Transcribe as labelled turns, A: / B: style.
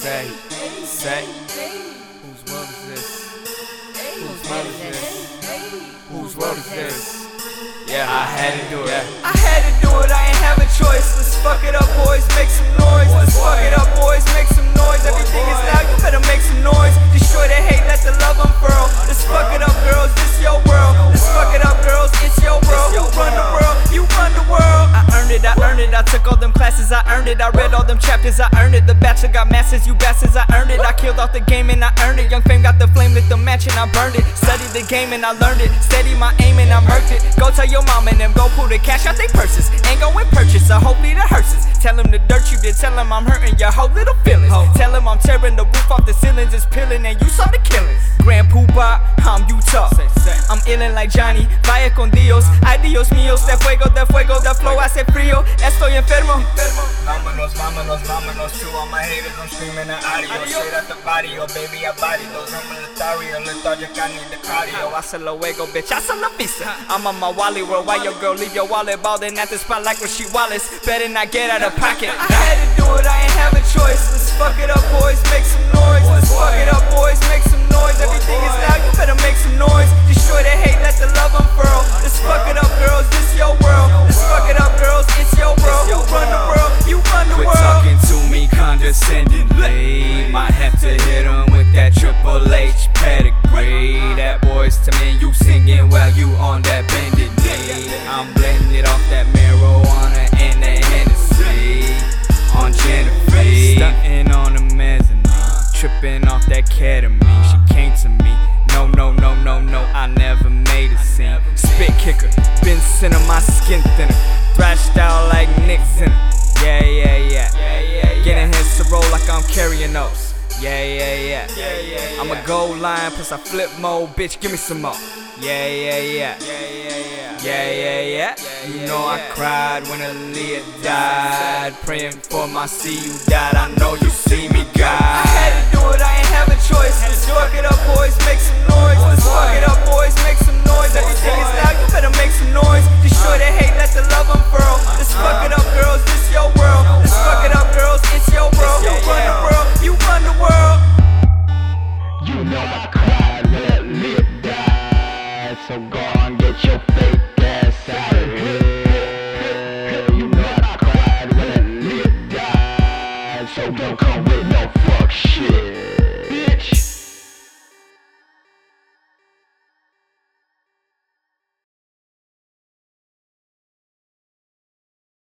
A: Say, say, whose world is this? Whose world is this? Whose world is this? Yeah, I had to do it.
B: I had to do it, I ain't have a choice. Let's fuck it up, boys, make some noise. Let's fuck it up, boys, make some noise. Everything is loud, you better make some noise. Destroy the hate, let the love unfurl. Let's fuck it up, girls, this your world. Let's fuck it up, girls, it's your world. You run the world, you run the world. I earned it, I earned it. I took all them classes, I earned it. I all them chapters, I earned it. The bachelor got masters, you bastards, I earned it. I killed off the game and I earned it. Young fame got the flame, lit the match and I burned it. Studied the game and I learned it. Steady my aim and I murked it. Go tell your mom and them, go pull the cash out they purses. Ain't going purchase, so hopefully the hearses. Tell them the dirt you did, tell them I'm hurting your whole little feelings. Tell them I'm tearing the roof off the ceilings, it's peeling and you saw the killings. Grand Puba, I'm Utah. Illin' like Johnny, vaya con Dios. Ay Dios mío, de fuego, de fuego, the flow hace frío. Estoy enfermo.
C: Vámonos, vámonos, vámonos To all my haters, I'm screaming an audio Straight out the body, oh baby, I body those I'm a lethario, lethargic, I need the cardio
B: said luego, bitch, la vista. I'm on my Wally world. Why your girl leave your wallet ballin' at the spot like Rasheed Wallace? Better not get out of pocket. I had to do it, I ain't
A: to me, you singing while you on that bended knee. I'm blending it off that marijuana and that Hennessy. On Genevieve. Stunting on the mezzanine. Tripping off that ketamine. She came to me. No, no, no, no, no, I never made a scene. Spit kicker, been center, my skin thinner. Thrashed out like Nixon. Yeah, yeah, yeah. Getting hits to roll like I'm carrying those. Yeah, yeah, yeah. yeah, yeah, yeah. I'm a gold line, plus I flip mode, bitch, give me some more. Yeah, yeah, yeah. Yeah, yeah, yeah. You know I cried when Aaliyah died. Praying for my see you died. I know you see me,
B: I
A: God.
B: had to do it, So go get your fake ass out of here. You know I when. So don't come with no fuck shit.